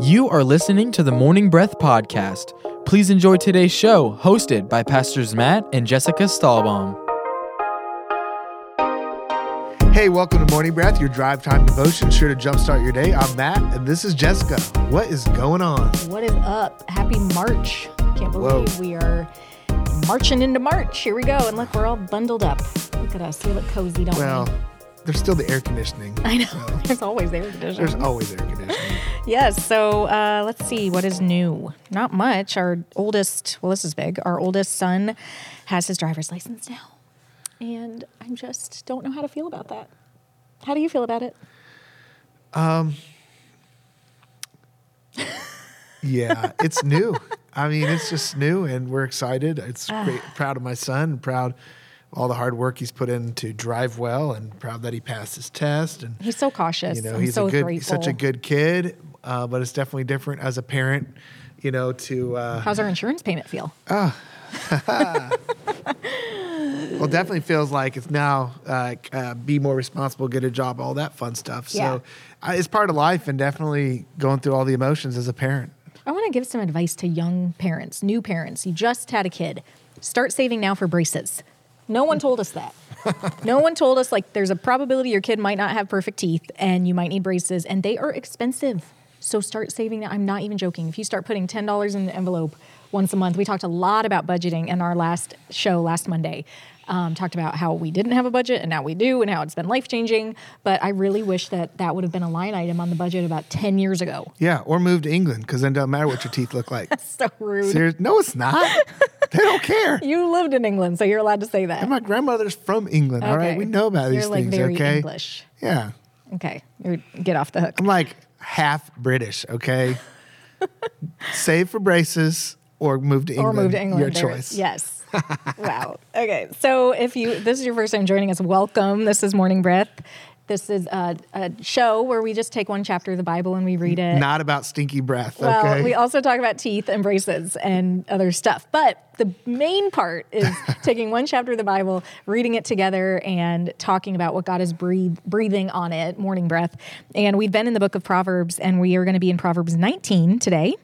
You are listening to the Morning Breath Podcast. Please enjoy today's show, hosted by Pastors Matt and Jessica Stahlbaum. Hey, welcome to Morning Breath, your drive time devotion, sure to jumpstart your day. I'm Matt, and this is Jessica. What is going on? What is up? Happy March. Can't believe Whoa. we are marching into March. Here we go. And look, we're all bundled up. Look at us. We look cozy, don't Well, we? there's still the air conditioning. I know. so There's always air conditioning. there's always air conditioning. Yes. So uh, let's see what is new. Not much. Our oldest, well, this is big. Our oldest son has his driver's license now, and I just don't know how to feel about that. How do you feel about it? Um. Yeah, it's new. I mean, it's just new, and we're excited. It's Ah. great. Proud of my son. Proud of all the hard work he's put in to drive well, and proud that he passed his test. And He's so cautious. you know, I'm he's so a good, grateful. such a good kid. Uh, but it's definitely different as a parent. You know, to uh, How's our insurance payment feel? Well, definitely feels like it's now uh, uh, be more responsible, get a job, all that fun stuff. Yeah. So uh, it's part of life and definitely going through all the emotions as a parent. I want to give some advice to young parents, new parents. You just had a kid. Start saving now for braces. No one told us that. no one told us like there's a probability your kid might not have perfect teeth and you might need braces and they are expensive. So start saving now. I'm not even joking. If you start putting $10 in the envelope once a month, we talked a lot about budgeting in our last show last Monday. Um, talked about how we didn't have a budget and now we do and how it's been life changing. But I really wish that that would have been a line item on the budget about 10 years ago. Yeah, or move to England because then it doesn't matter what your teeth look like. So rude. Serious? No, it's not. they don't care. You lived in England, so you're allowed to say that. And my grandmother's from England. All right, we know about these You're like things. very okay. English. Yeah, Okay, get off the hook. I'm like half British. Okay, save for braces or move to England. or move to England. Your There- choice. Yes. wow. Okay. So if you this is your first time joining us, welcome. This is Morning Breath. This is a, a show where we just take one chapter of the Bible and we read it. Not about stinky breath. well, okay. we also talk about teeth and braces and other stuff. But the main part is taking one chapter of the Bible, reading it together, and talking about what God is breathe, breathing on it, morning breath. And we've been in the book of Proverbs, and we are going to be in Proverbs 19 today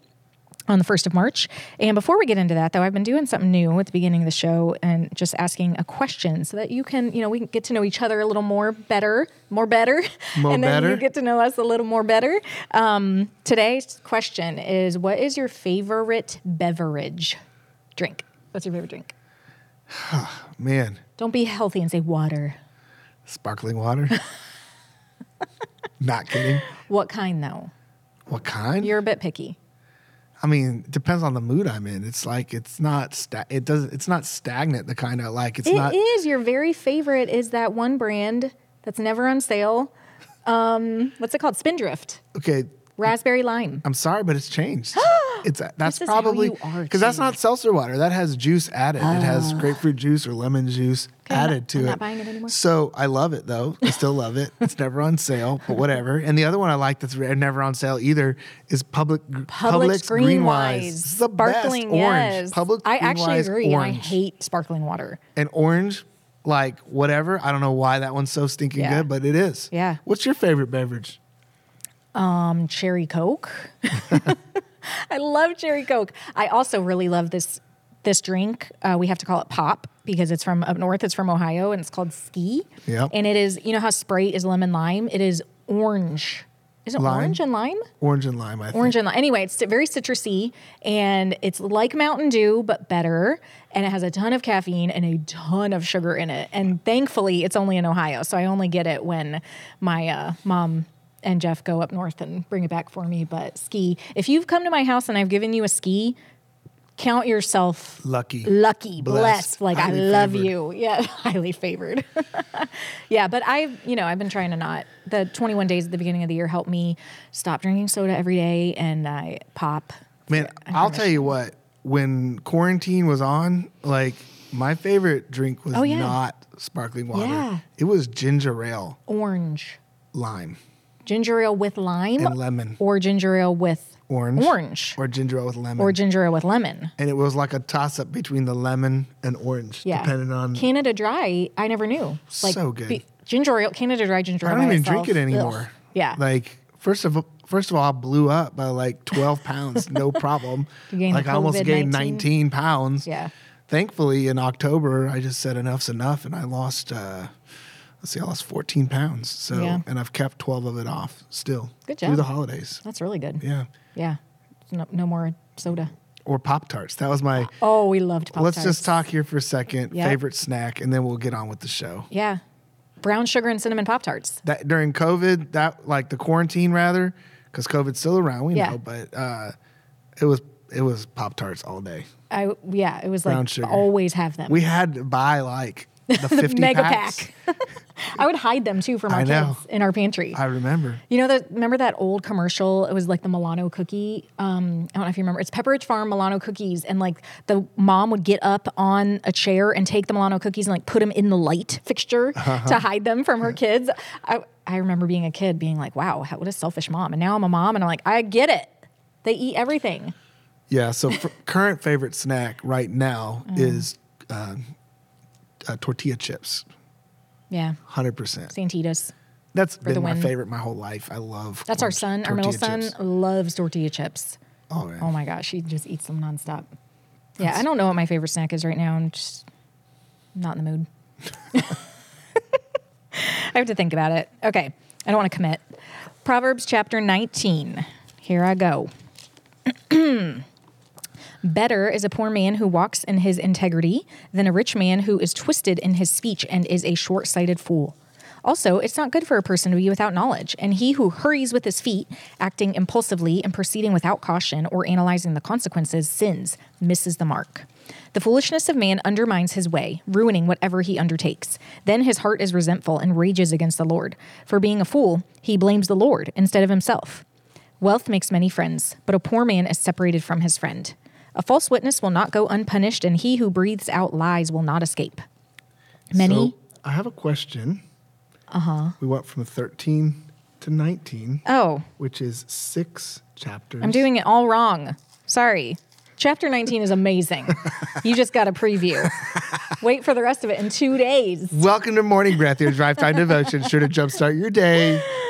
on the 1st of March. And before we get into that, though, I've been doing something new at the beginning of the show and just asking a question so that you can, you know, we can get to know each other a little more better, more better. More and then better? you get to know us a little more better. Um, today's question is What is your favorite beverage drink? What's your favorite drink? Man, Don't be healthy and say water. sparkling water. Not kidding. What kind, though? What kind? You're a bit picky. I mean, it depends on the mood I'm in. It's like it's not sta- it doesn't it's not stagnant. The kind of like it's It not. is. Your very favorite is that one brand that's never on sale. Um, what's it called? Spindrift. Okay, Raspberry lime. I'm sorry, but it's changed. it's that's This is how probably because that's not seltzer water. That has juice added. It has grapefruit juice or lemon juice Okay, I'm not- added to I'm it. not buying it anymore. So I love it though. I still love it. It's never on sale, but whatever. And the other one I like that's never on sale either is Public Publix Green Green Wise. This is the best. Sparkling, orange. yes. Publix I Green actually Wise agree. and I hate sparkling water. and orange, like whatever. I don't know why that one's so stinking Yeah. good, but it is. Yeah. What's your favorite beverage? Um, cherry Coke. I love cherry Coke. I also really love this this drink. Uh, we have to call it pop because it's from up north. It's from Ohio and it's called Ski. Yep. And it is, you know how Sprite is lemon lime? It is orange. Is it Lime? orange and lime? Orange and lime, I think. Orange and lime. Anyway, it's very citrusy and it's like Mountain Dew, but better. And it has a ton of caffeine and a ton of sugar in it. And thankfully, it's only in Ohio. So I only get it when my uh, mom and Jeff go up north and bring it back for me. But ski, if you've come to my house and I've given you a ski, count yourself Lucky. lucky, blessed. Blessed. Like I love favored. you. Yeah, highly favored. yeah, but I've you know I've been trying to not. The 21 days at the beginning of the year helped me stop drinking soda every day, and I pop. Man, I'll tell you what. When quarantine was on, like my favorite drink was Oh, yeah. not sparkling water. Yeah. It was ginger ale, Orange, lime, ginger ale with lime, and lemon, or ginger ale with orange, orange, or ginger ale with lemon. or ginger ale with lemon. and it was like a toss up between the lemon and orange, Yeah, depending on. Canada Dry. I never knew. So good. ginger ale, Canada Dry ginger ale. I don't even itself, drink it ugh. anymore. Yeah. Like first of all, first of all, I blew up by like 12 pounds, no problem. You gained like I almost gained COVID-19? 19 pounds. Yeah. Thankfully, in October, I just said enough's enough, and I lost. Uh, let's see, I lost 14 pounds. So, Yeah. and I've kept 12 of it off still. Good Through job. the holidays. That's really good. Yeah. Yeah. No, no more soda. Or Pop Tarts. That was my. Oh, we loved Pop Tarts. Let's just talk here for a second. Yep. Favorite snack, and then we'll get on with the show. Yeah. Brown sugar and cinnamon Pop Tarts. That during COVID, that like the quarantine rather, because COVID's still around, we Yeah. know, but uh, it was it was Pop Tarts all day. I yeah, it was Brown like sugar. always have them. We had to buy like the 50 Mega packs. pack. I would hide them too from our I know. kids in our pantry. I remember. You know that? Remember that old commercial? It was like the Milano cookie. Um, I don't know if you remember. It's Pepperidge Farm Milano cookies, and like the mom would get up on a chair and take the Milano cookies and like put them in the light fixture Uh-huh. to hide them from her kids. I, I remember being a kid being like, "Wow, how, what a selfish mom!" And now I'm a mom, and I'm like, I get it. They eat everything. Yeah. So current favorite snack right now Mm. is uh, uh, tortilla chips. Yeah, Hundred percent. Santitas. That's been my win. favorite my whole life. I love. That's our son. Our middle son chips. loves tortilla chips. Oh man. Oh my gosh, he just eats them nonstop. Yeah, I don't know what my favorite snack is right now. I'm just not in the mood. I have to think about it. Okay, I don't want to commit. Proverbs chapter 19. Here I go. Better is a poor man who walks in his integrity than a rich man who is twisted in his speech and is a short sighted fool. Also, it's not good for a person to be without knowledge, and he who hurries with his feet, acting impulsively and proceeding without caution or analyzing the consequences, sins, misses the mark. The foolishness of man undermines his way, ruining whatever he undertakes. Then his heart is resentful and rages against the Lord. For being a fool, he blames the Lord instead of himself. Wealth makes many friends, but a poor man is separated from his friend. A false witness will not go unpunished, and he who breathes out lies will not escape. Many. So I have a question. Uh huh. We went from 13 to 19, oh, which is six chapters. I'm doing it all wrong. Sorry. Chapter 19 is amazing. you just got a preview. Wait for the rest of it in two days. Welcome to Morning Breath, your drive time devotion, sure to jumpstart your day.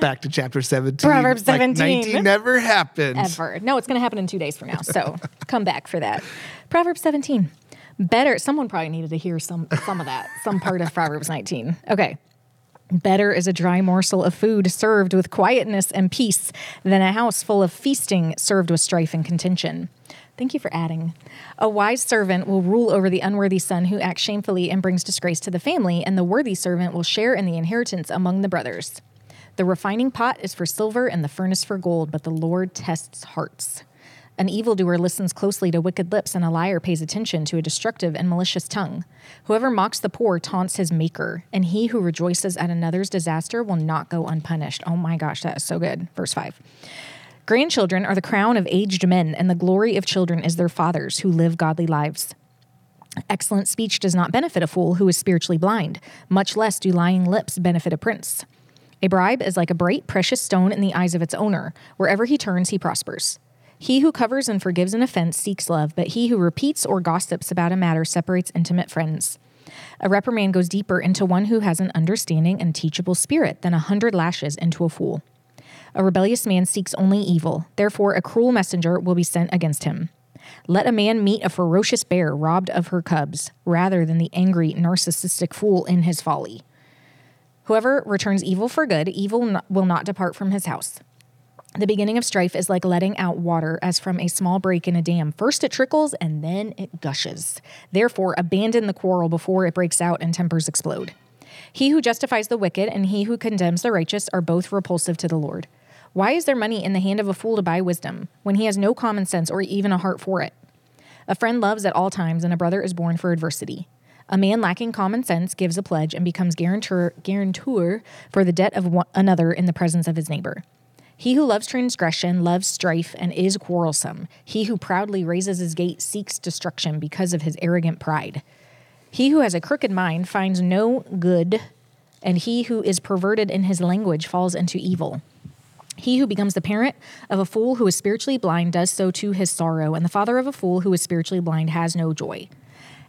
Back to chapter 17. Proverbs Like 17. 19 never happened. Ever. No, it's going to happen in two days from now. So come back for that. Proverbs 17. Better. Someone probably needed to hear some some of that, some part of Proverbs 19. Okay. Better is a dry morsel of food served with quietness and peace than a house full of feasting served with strife and contention. Thank you for adding. A wise servant will rule over the unworthy son who acts shamefully and brings disgrace to the family, and the worthy servant will share in the inheritance among the brothers. The refining pot is for silver and the furnace for gold, but the Lord tests hearts. An evildoer listens closely to wicked lips, and a liar pays attention to a destructive and malicious tongue. Whoever mocks the poor taunts his maker, and he who rejoices at another's disaster will not go unpunished. Oh my gosh, that is so good. Verse 5. Grandchildren are the crown of aged men, and the glory of children is their fathers who live godly lives. Excellent speech does not benefit a fool who is spiritually blind, much less do lying lips benefit a prince. A bribe is like a bright, precious stone in the eyes of its owner. Wherever he turns, he prospers. He who covers and forgives an offense seeks love, but he who repeats or gossips about a matter separates intimate friends. A reprimand goes deeper into one who has an understanding and teachable spirit than a hundred lashes into a fool. A rebellious man seeks only evil, therefore, a cruel messenger will be sent against him. Let a man meet a ferocious bear robbed of her cubs, rather than the angry, narcissistic fool in his folly. Whoever returns evil for good, evil will not depart from his house. The beginning of strife is like letting out water as from a small break in a dam. First it trickles and then it gushes. Therefore, abandon the quarrel before it breaks out and tempers explode. He who justifies the wicked and he who condemns the righteous are both repulsive to the Lord. Why is there money in the hand of a fool to buy wisdom when he has no common sense or even a heart for it? A friend loves at all times, and a brother is born for adversity. A man lacking common sense gives a pledge and becomes guarantor, guarantor for the debt of one, another in the presence of his neighbor. He who loves transgression loves strife and is quarrelsome. He who proudly raises his gate seeks destruction because of his arrogant pride. He who has a crooked mind finds no good, and he who is perverted in his language falls into evil. He who becomes the parent of a fool who is spiritually blind does so to his sorrow, and the father of a fool who is spiritually blind has no joy.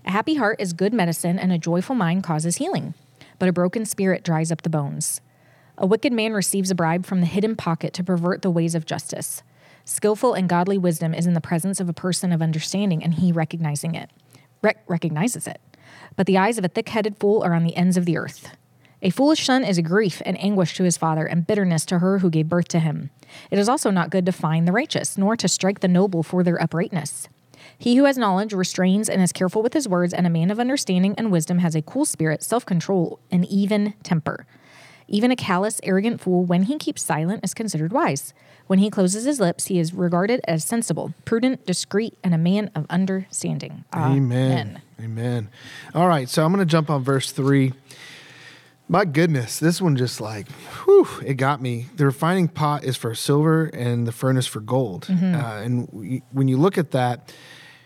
A happy heart is good medicine, and a joyful mind causes healing, but a broken spirit dries up the bones. A wicked man receives a bribe from the hidden pocket to pervert the ways of justice. Skillful and godly wisdom is in the presence of a person of understanding, and he recognizing it, rec- recognizes it. But the eyes of a thick-headed fool are on the ends of the earth. A foolish son is a grief and anguish to his father, and bitterness to her who gave birth to him. It is also not good to fine the righteous, nor to strike the noble for their uprightness. He who has knowledge restrains and is careful with his words, and a man of understanding and wisdom has a cool spirit, self control, and even temper. Even a callous, arrogant fool, when he keeps silent, is considered wise. When he closes his lips, he is regarded as sensible, prudent, discreet, and a man of understanding. Amen. Amen. All right, so I'm going to jump on verse three. My goodness, this one just like, whew, it got me. The refining pot is for silver and the furnace for gold. Uh, and we, when you look at that,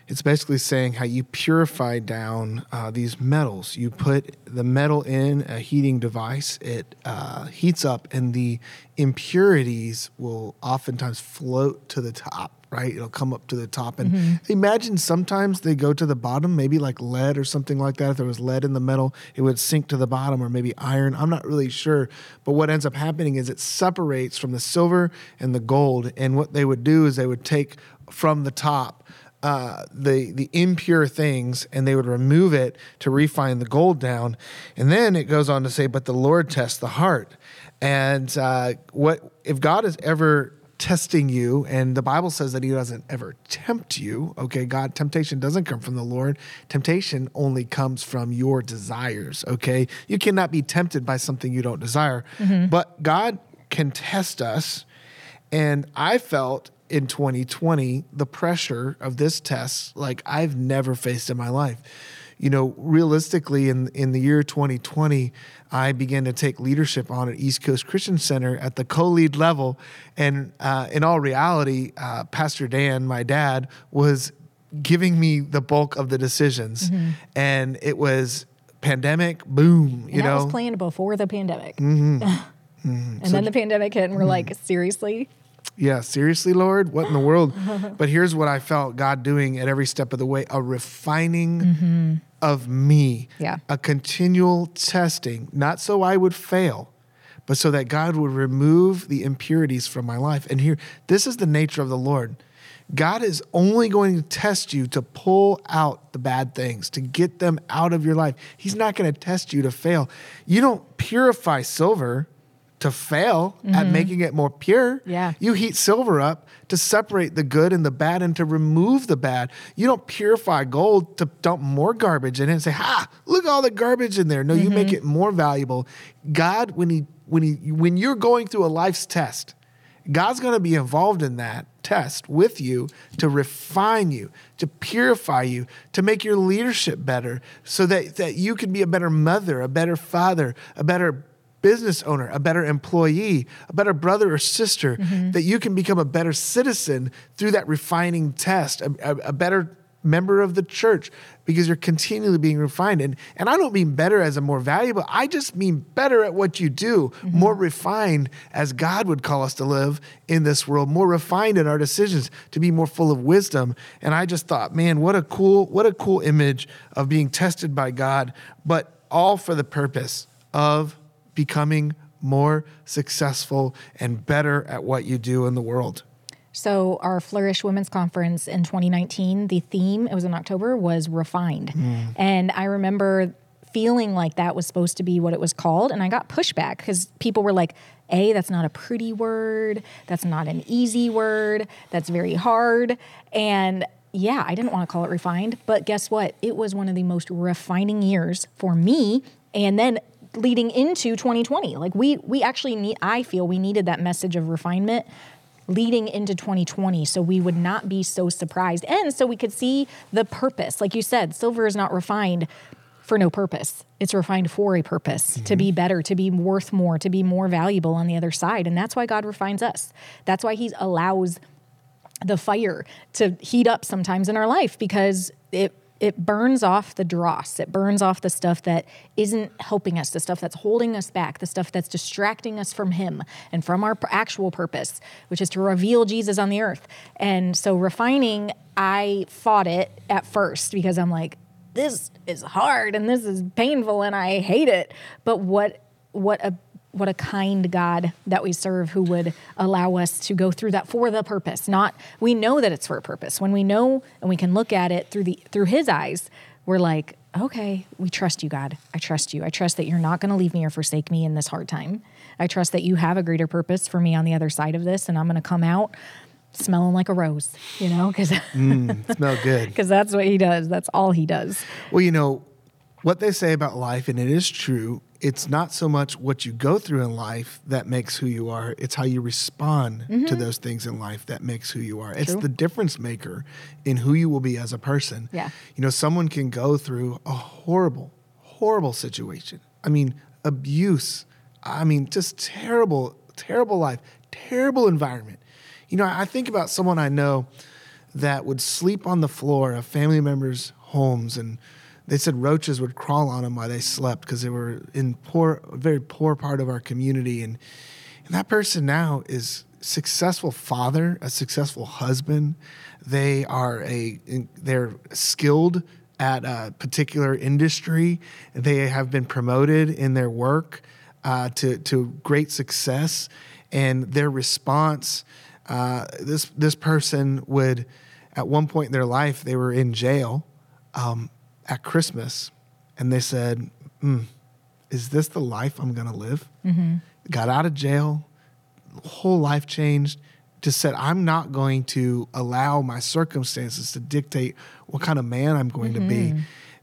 it's basically saying how you purify down uh, these metals. You put the metal in a heating device, it uh, heats up, and the impurities will oftentimes float to the top, right? It'll come up to the top. And imagine sometimes they go to the bottom, maybe like lead or something like that. If there was lead in the metal, it would sink to the bottom, or maybe iron. I'm not really sure. But what ends up happening is it separates from the silver and the gold. And what they would do is they would take from the top uh, the the impure things and they would remove it to refine the gold down. And then it goes on to say but the lord tests the heart. And uh, what if god is ever testing you and the bible says that he doesn't ever tempt you okay god temptation doesn't come from the lord. Temptation only comes from your desires okay? You cannot be tempted by something you don't desire. But god can test us and I felt in 2020 the pressure of this test like I've never faced in my life. You know, realistically, in in the year 2020, I began to take leadership on at East Coast Christian Center at the co-lead level, and uh, in all reality, uh, Pastor Dan, my dad, was giving me the bulk of the decisions, and it was pandemic boom. You And that know, was planned before the pandemic. and then the pandemic hit, and we're like, seriously? Yeah, seriously, Lord, what in the world? but here's what I felt God doing at every step of the way a refining mm-hmm. of me, Yeah. a continual testing, not so I would fail, but so that God would remove the impurities from my life. And here, this is the nature of the Lord. God is only going to test you to pull out the bad things, to get them out of your life. He's not going to test you to fail. You don't purify silver to fail at mm-hmm. making it more pure. Yeah. You heat silver up to separate the good and the bad and to remove the bad. You don't purify gold to dump more garbage in it and say, "Ha, look at all the garbage in there." No, you make mm-hmm. it more valuable. God, when he when he when you're going through a life's test, God's going to be involved in that test with you to refine you, to purify you, to make your leadership better so that, that you can be a better mother, a better father, a better business owner, a better employee, a better brother or sister, mm-hmm. that you can become a better citizen through that refining test, a, a, a better member of the church because you're continually being refined. And, and I don't mean better as a more valuable, I just mean better at what you do, mm-hmm. more refined as God would call us to live in this world, more refined in our decisions to be more full of wisdom. And I just thought, man, what a cool, what a cool image of being tested by God, but all for the purpose of becoming more successful and better at what you do in the world. So, our Flourish Women's Conference in 2019, the theme, it was in October, was refined. Mm. And I remember feeling like that was supposed to be what it was called. And I got pushback because people were like, A, that's not a pretty word. That's not an easy word. That's very hard. And yeah, I didn't want to call it refined. But guess what? It was one of the most refining years for me. And then leading into 2020 like we we actually need i feel we needed that message of refinement leading into 2020 so we would not be so surprised. And so we could see the purpose. Like you said silver is not refined for no purpose. It's refined for a purpose to be mm-hmm. better to be worth more to be more valuable on the other side. And that's why god refines us. That's why he allows the fire to heat up sometimes in our life because it it burns off the dross. It burns off the stuff that isn't helping us, the stuff that's holding us back, the stuff that's distracting us from Him and from our actual purpose, which is to reveal Jesus on the earth. And so, refining, I fought it at first because I'm like, this is hard and this is painful and I hate it. But what what a what a kind God that we serve who would allow us to go through that for the purpose. Not we know that it's for a purpose. When we know and we can look at it through the through his eyes, we're like, okay, we trust you, God. I trust you. I trust that you're not going to leave me or forsake me in this hard time. I trust that you have a greater purpose for me on the other side of this, and I'm going to come out smelling like a rose, you know, because Mm, smell good. because that's what he does. That's all he does. Well, you know, what they say about life, and it is true, it's not so much what you go through in life that makes who you are, it's how you respond to those things in life that makes who you are. It's Mm-hmm. The difference maker in who you will be as a person. Yeah. You know, someone can go through a horrible, horrible situation. I mean, abuse. I mean, just terrible, terrible life, terrible environment. You know, I think about someone I know that would sleep on the floor of family members' homes and they said roaches would crawl on them while they slept because they were in poor very poor part of our community. And and that person now is successful father a successful husband. They are a they're skilled at a particular industry. They have been promoted in their work uh, to to great success. And their response uh, this this person would at one point in their life they were in jail um, at Christmas, and they said, mm, "Is this the life I'm going to live?" Got out of jail, whole life changed. Just said, "I'm not going to allow my circumstances to dictate what kind of man I'm going to be."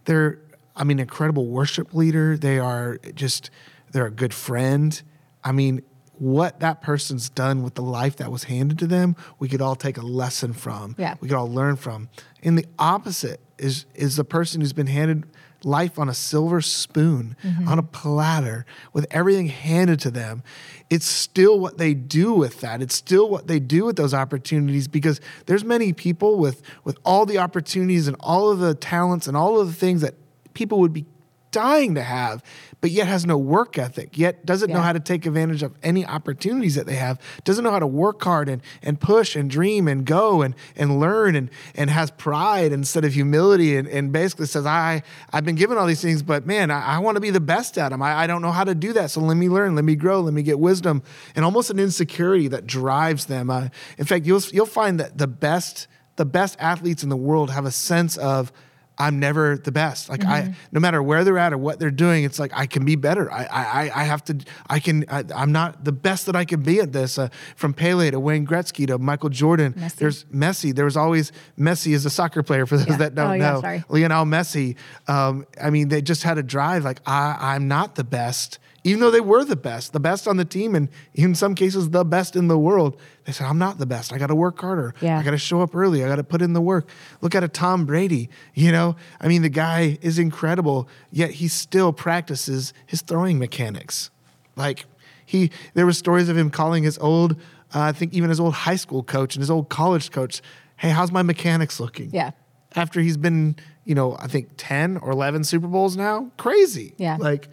They're, I mean, incredible worship leader. They are just, they're a good friend. I mean, what that person's done with the life that was handed to them, we could all take a lesson from. Yeah. We could all learn from. In the opposite is is the person who's been handed life on a silver spoon, mm-hmm. on a platter, with everything handed to them. It's still what they do with that. It's still what they do with those opportunities because there's many people with with all the opportunities and all of the talents and all of the things that people would be dying to have, but yet has no work ethic, yet doesn't know how to take advantage of any opportunities that they have, doesn't know how to work hard and, and push and dream and go and, and learn and, and has pride instead of humility and, and basically says, I, I've been given all these things, but man, I, I want to be the best at them. I, I don't know how to do that. So let me learn, let me grow, let me get wisdom and almost an insecurity that drives them. Uh, in fact, you'll, you'll find that the best, the best athletes in the world have a sense of, I'm never the best. Like I, no matter where they're at or what they're doing, it's like I can be better. I, I, I have to. I can. I, I'm not the best that I can be at this. Uh, from Pele to Wayne Gretzky to Michael Jordan. Messi. There's Messi. There was always Messi is a soccer player for those Yeah. that don't Oh, yeah, know. sorry. Lionel Messi. Um, I mean, they just had a drive. Like I, I'm not the best, even though they were the best, the best on the team, and in some cases the best in the world. They said, "I'm not the best. I got to work harder. Yeah. I got to show up early. I got to put in the work." Look at a Tom Brady. You know, I mean, the guy is incredible, yet he still practices his throwing mechanics. Like he, there were stories of him calling his old, uh, I think even his old high school coach and his old college coach, "Hey, how's my mechanics looking?" Yeah. after he's been, you know, I think 10 or 11 Super Bowls now. Crazy. Yeah. Like,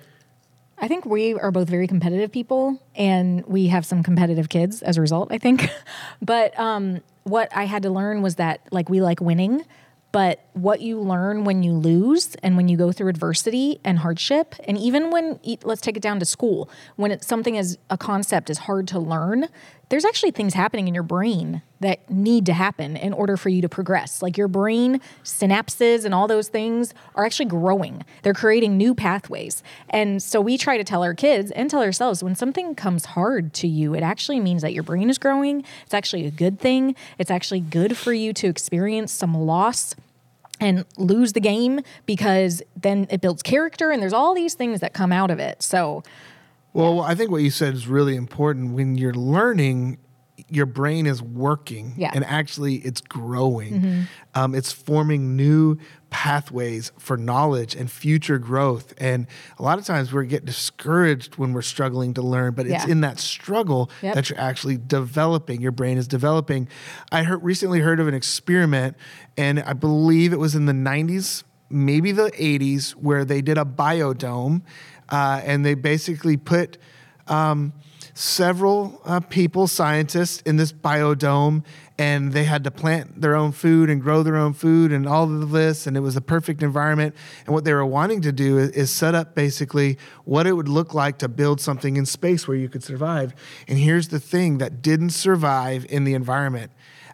I think we are both very competitive people, and we have some competitive kids as a result. I think, but um, what I had to learn was that like we like winning, but what you learn when you lose and when you go through adversity and hardship, and even when let's take it down to school, when something as a concept is hard to learn, there's actually things happening in your brain that need to happen in order for you to progress. Like your brain synapses and all those things are actually growing. They're creating new pathways. And so we try to tell our kids and tell ourselves when something comes hard to you, it actually means that your brain is growing. It's actually a good thing. It's actually good for you to experience some loss and lose the game because then it builds character and there's all these things that come out of it. So well, I think what you said is really important. When you're learning, your brain is working Yeah. and actually it's growing. Um, it's forming new pathways for knowledge and future growth. And a lot of times we get discouraged when we're struggling to learn, but it's Yeah. in that struggle Yep. that you're actually developing. Your brain is developing. I heard, recently heard of an experiment, and I believe it was in the 90s, maybe the 80s, where they did a biodome, uh, and they basically put um, several uh, people, scientists, in this biodome, and they had to plant their own food and grow their own food and all of this, and it was the perfect environment. And what they were wanting to do is, is set up basically what it would look like to build something in space where you could survive. And here's the thing that didn't survive in the environment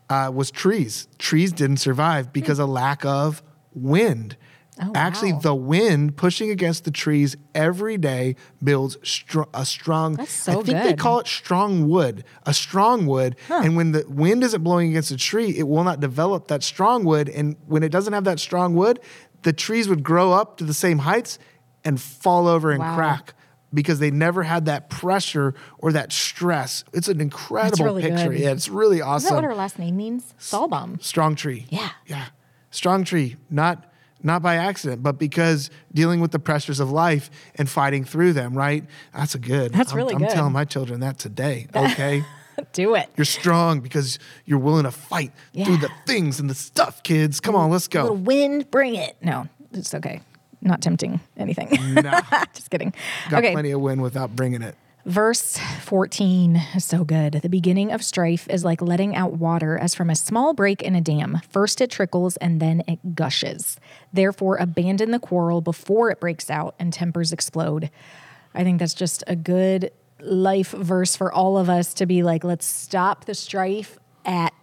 uh, was trees. Trees didn't survive because of lack of wind. Oh, Actually, wow. the wind pushing against the trees every day builds str- a strong. That's so I think they call it strong wood, a strong wood. And when the wind isn't blowing against a tree, it will not develop that strong wood. And when it doesn't have that strong wood, the trees would grow up to the same heights and fall over and Wow. crack because they never had that pressure or that stress. It's an incredible really picture. good. Yeah, it's really awesome. Is that what her last name means? Stahlbaum. Strong tree. Yeah. Yeah. Strong tree. Not not by accident, but because dealing with the pressures of life and fighting through them, right? That's a good. That's I'm, really I'm good. telling my children that today. Okay. Do it. you're strong because you're willing to fight through the things and the stuff, kids. Come on, let's Little go. wind, bring it. No, it's okay. Not tempting anything. Nah, Just kidding. got okay. plenty of win without bringing it. Verse 14 is so good. The beginning of strife is like letting out water as from a small break in a dam. First it trickles and then it gushes. Therefore, abandon the quarrel before it breaks out and tempers explode. I think that's just a good life verse for all of us to be like, let's stop the strife at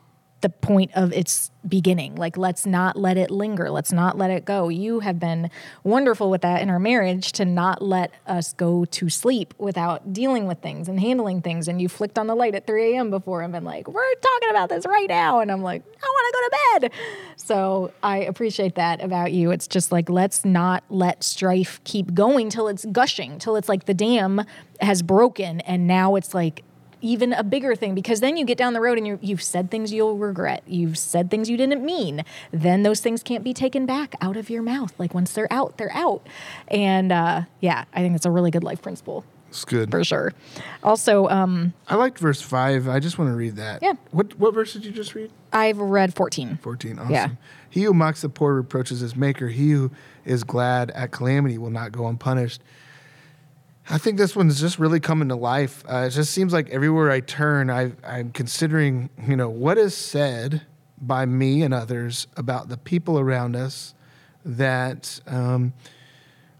the point of its beginning. Like, let's not let it linger. Let's not let it go. You have been wonderful with that in our marriage to not let us go to sleep without dealing with things and handling things. And you flicked on the light at 3 a.m. before and been like, we're talking about this right now. And I'm like, I want to go to bed. So I appreciate that about you. It's just like, let's not let strife keep going till it's gushing, till it's like the dam has broken. And now it's like, even a bigger thing because then you get down the road and you you've said things you'll regret. You've said things you didn't mean. Then those things can't be taken back out of your mouth. Like once they're out, they're out. And uh, yeah, I think it's a really good life principle It's good. for sure. Also, um, I liked verse five. I just want to read that. Yeah. What what verse did you just read? I've read 14. 14. Awesome. Yeah. He who mocks the poor reproaches his maker. He who is glad at calamity will not go unpunished. I think this one's just really coming to life. Uh, it just seems like everywhere I turn, I, I'm considering, you know, what is said by me and others about the people around us that um,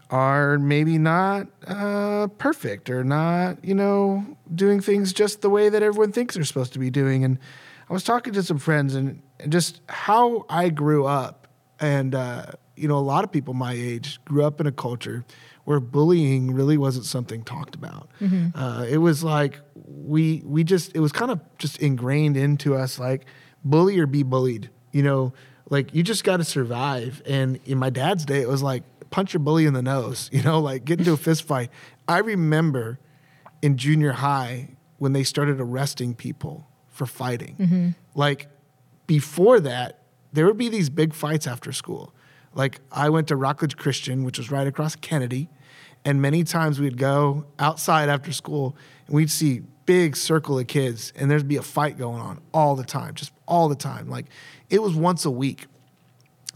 are maybe not uh, perfect or not, you know, doing things just the way that everyone thinks they're supposed to be doing. And I was talking to some friends and, just how I grew up. And, uh, you know, a lot of people my age grew up in a culture where bullying really wasn't something talked about. Uh, it was like we we just it was kind of just ingrained into us like bully or be bullied. You know, like you just got to survive. And in my dad's day, it was like punch your bully in the nose. You know, like get into a fist fight. I remember in junior high when they started arresting people for fighting. Like before that, there would be these big fights after school. Like I went to Rockledge Christian, which was right across Kennedy, and many times we'd go outside after school and we'd see big circle of kids and there'd be a fight going on all the time, just all the time. Like it was once a week.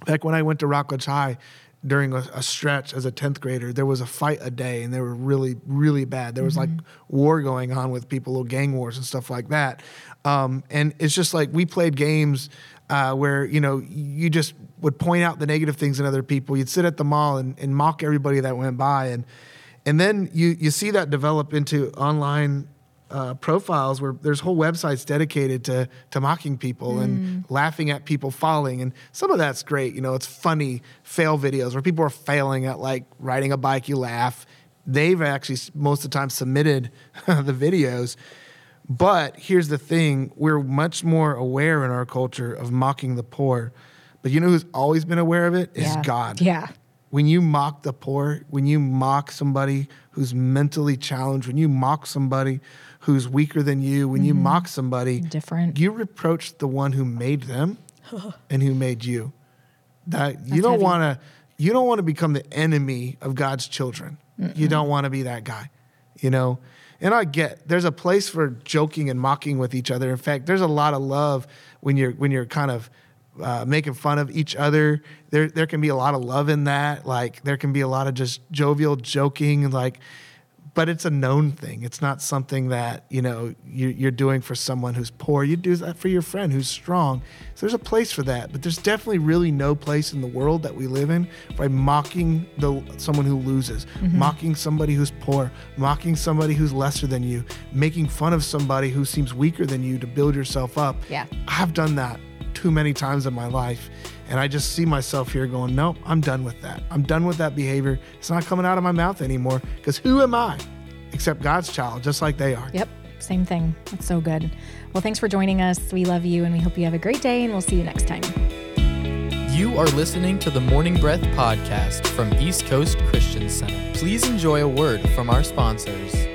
Back when I went to Rockledge High during a, a stretch as a 10th grader, there was a fight a day and they were really, really bad. There was like war going on with people, little gang wars and stuff like that. Um, and it's just like we played games uh, where, you know, you just would point out the negative things in other people. You'd sit at the mall and, and mock everybody that went by. And, and then you, you see that develop into online uh, profiles where there's whole websites dedicated to to mocking people and laughing at people falling, and some of that's great. You know, it's funny fail videos where people are failing at like riding a bike. You laugh. They've actually most of the time submitted the videos. But here's the thing: we're much more aware in our culture of mocking the poor. But you know who's always been aware of it is yeah. God Yeah. when you mock the poor, when you mock somebody who's mentally challenged, when you mock somebody who's weaker than you, when you mock somebody Different. you reproach the one who made them and who made you. That you don't want to you don't want to become the enemy of God's children. You don't want to be that guy. You know? And I get there's a place for joking and mocking with each other. In fact, there's a lot of love when you're when you're kind of uh, making fun of each other. There there can be a lot of love in that. Like there can be a lot of just jovial joking. Like, but it's a known thing. It's not something that you know you, you're doing for someone who's poor. You do that for your friend who's strong. So there's a place for that, but there's definitely really no place in the world that we live in by mocking the someone who loses, Mm-hmm. mocking somebody who's poor, mocking somebody who's lesser than you, making fun of somebody who seems weaker than you to build yourself up. Yeah. I've done that too many times in my life. And I just see myself here going, nope, I'm done with that. I'm done with that behavior. It's not coming out of my mouth anymore because who am I except God's child, just like they are? Yep. Same thing. That's so good. Well, thanks for joining us. We love you and we hope you have a great day and we'll see you next time. You are listening to the Morning Breath podcast from East Coast Christian Center. Please enjoy a word from our sponsors.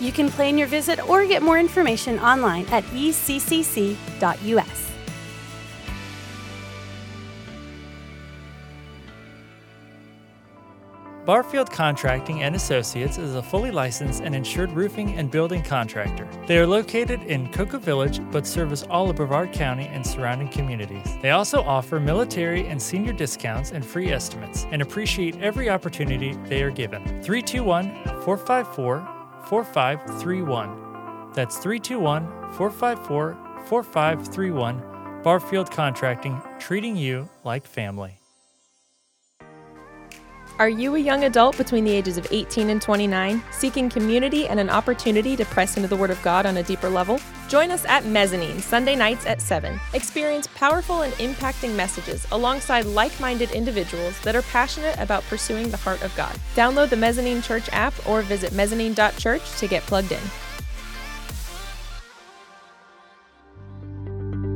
You can plan your visit or get more information online at eccc.us. Barfield Contracting and Associates is a fully licensed and insured roofing and building contractor. They are located in Cocoa Village but service all of Brevard County and surrounding communities. They also offer military and senior discounts and free estimates and appreciate every opportunity they are given. 321 454 4531. That's 321 454 4531. Barfield Contracting, treating you like family. Are you a young adult between the ages of 18 and 29, seeking community and an opportunity to press into the Word of God on a deeper level? Join us at Mezzanine, Sunday nights at 7. Experience powerful and impacting messages alongside like minded individuals that are passionate about pursuing the heart of God. Download the Mezzanine Church app or visit mezzanine.church to get plugged in.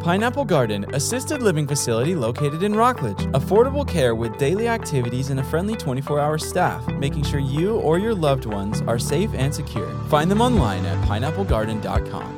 Pineapple Garden, assisted living facility located in Rockledge. Affordable care with daily activities and a friendly 24 hour staff, making sure you or your loved ones are safe and secure. Find them online at pineapplegarden.com.